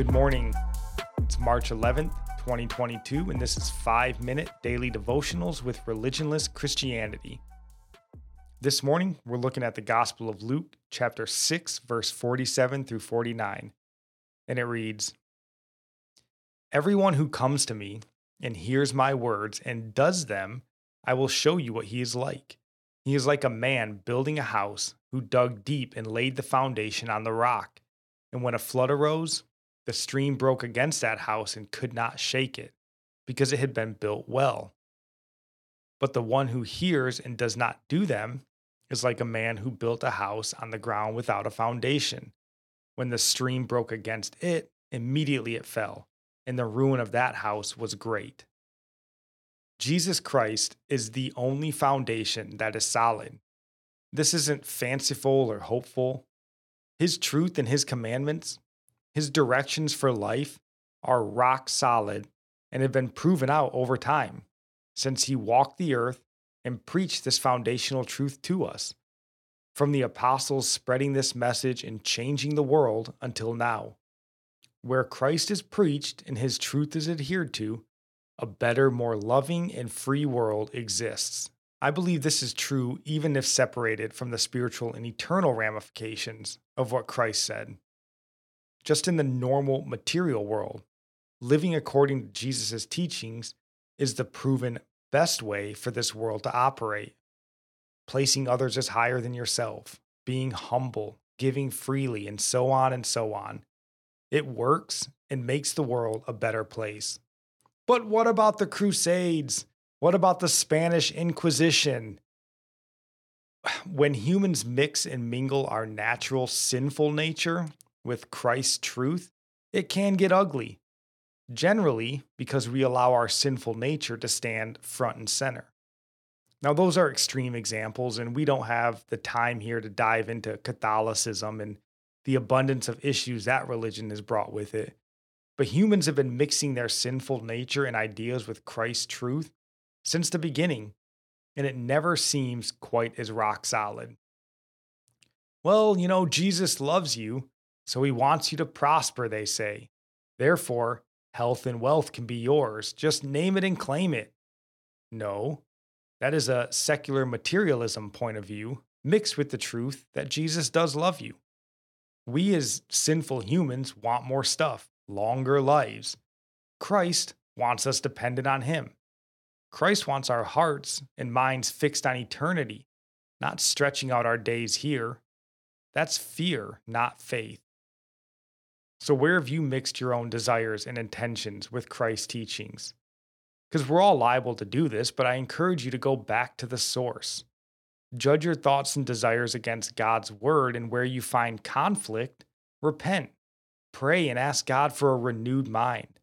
Good morning. It's March 11th, 2022, and this is 5 Minute Daily Devotionals with Religionless Christianity. This morning, we're looking at the Gospel of Luke, chapter 6, verse 47 through 49. And it reads Everyone who comes to me and hears my words and does them, I will show you what he is like. He is like a man building a house who dug deep and laid the foundation on the rock. And when a flood arose, the stream broke against that house and could not shake it, because it had been built well. But the one who hears and does not do them is like a man who built a house on the ground without a foundation. When the stream broke against it, immediately it fell, and the ruin of that house was great. Jesus Christ is the only foundation that is solid. This isn't fanciful or hopeful. His truth and his commandments, his directions for life are rock solid and have been proven out over time since he walked the earth and preached this foundational truth to us. From the apostles spreading this message and changing the world until now. Where Christ is preached and his truth is adhered to, a better, more loving, and free world exists. I believe this is true even if separated from the spiritual and eternal ramifications of what Christ said. Just in the normal material world, living according to Jesus' teachings is the proven best way for this world to operate. Placing others as higher than yourself, being humble, giving freely, and so on and so on. It works and makes the world a better place. But what about the Crusades? What about the Spanish Inquisition? When humans mix and mingle our natural sinful nature with Christ's truth, it can get ugly. Generally, because we allow our sinful nature to stand front and center. Now, those are extreme examples, and we don't have the time here to dive into Catholicism and the abundance of issues that religion has brought with it. But humans have been mixing their sinful nature and ideas with Christ's truth since the beginning, and it never seems quite as rock solid. Well, you know, Jesus loves you, so he wants you to prosper, they say. Therefore, health and wealth can be yours. Just name it and claim it. No, that is a secular materialism point of view mixed with the truth that Jesus does love you. We as sinful humans want more stuff longer lives. Christ wants us dependent on Him. Christ wants our hearts and minds fixed on eternity, not stretching out our days here. That's fear, not faith. So, where have you mixed your own desires and intentions with Christ's teachings? Because we're all liable to do this, but I encourage you to go back to the source. Judge your thoughts and desires against God's word, and where you find conflict, repent. Pray and ask God for a renewed mind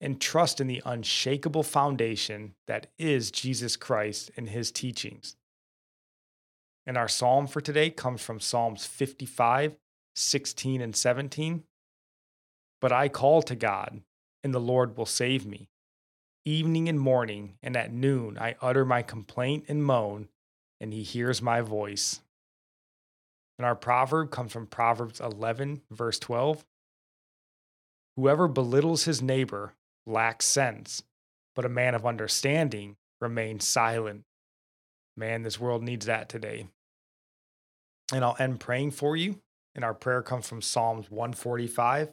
and trust in the unshakable foundation that is Jesus Christ and his teachings. And our psalm for today comes from Psalms 55, 16, and 17. But I call to God, and the Lord will save me. Evening and morning, and at noon, I utter my complaint and moan, and he hears my voice. And our proverb comes from Proverbs 11, verse 12. Whoever belittles his neighbor lacks sense, but a man of understanding remains silent. Man, this world needs that today. And I'll end praying for you. And our prayer comes from Psalms 145.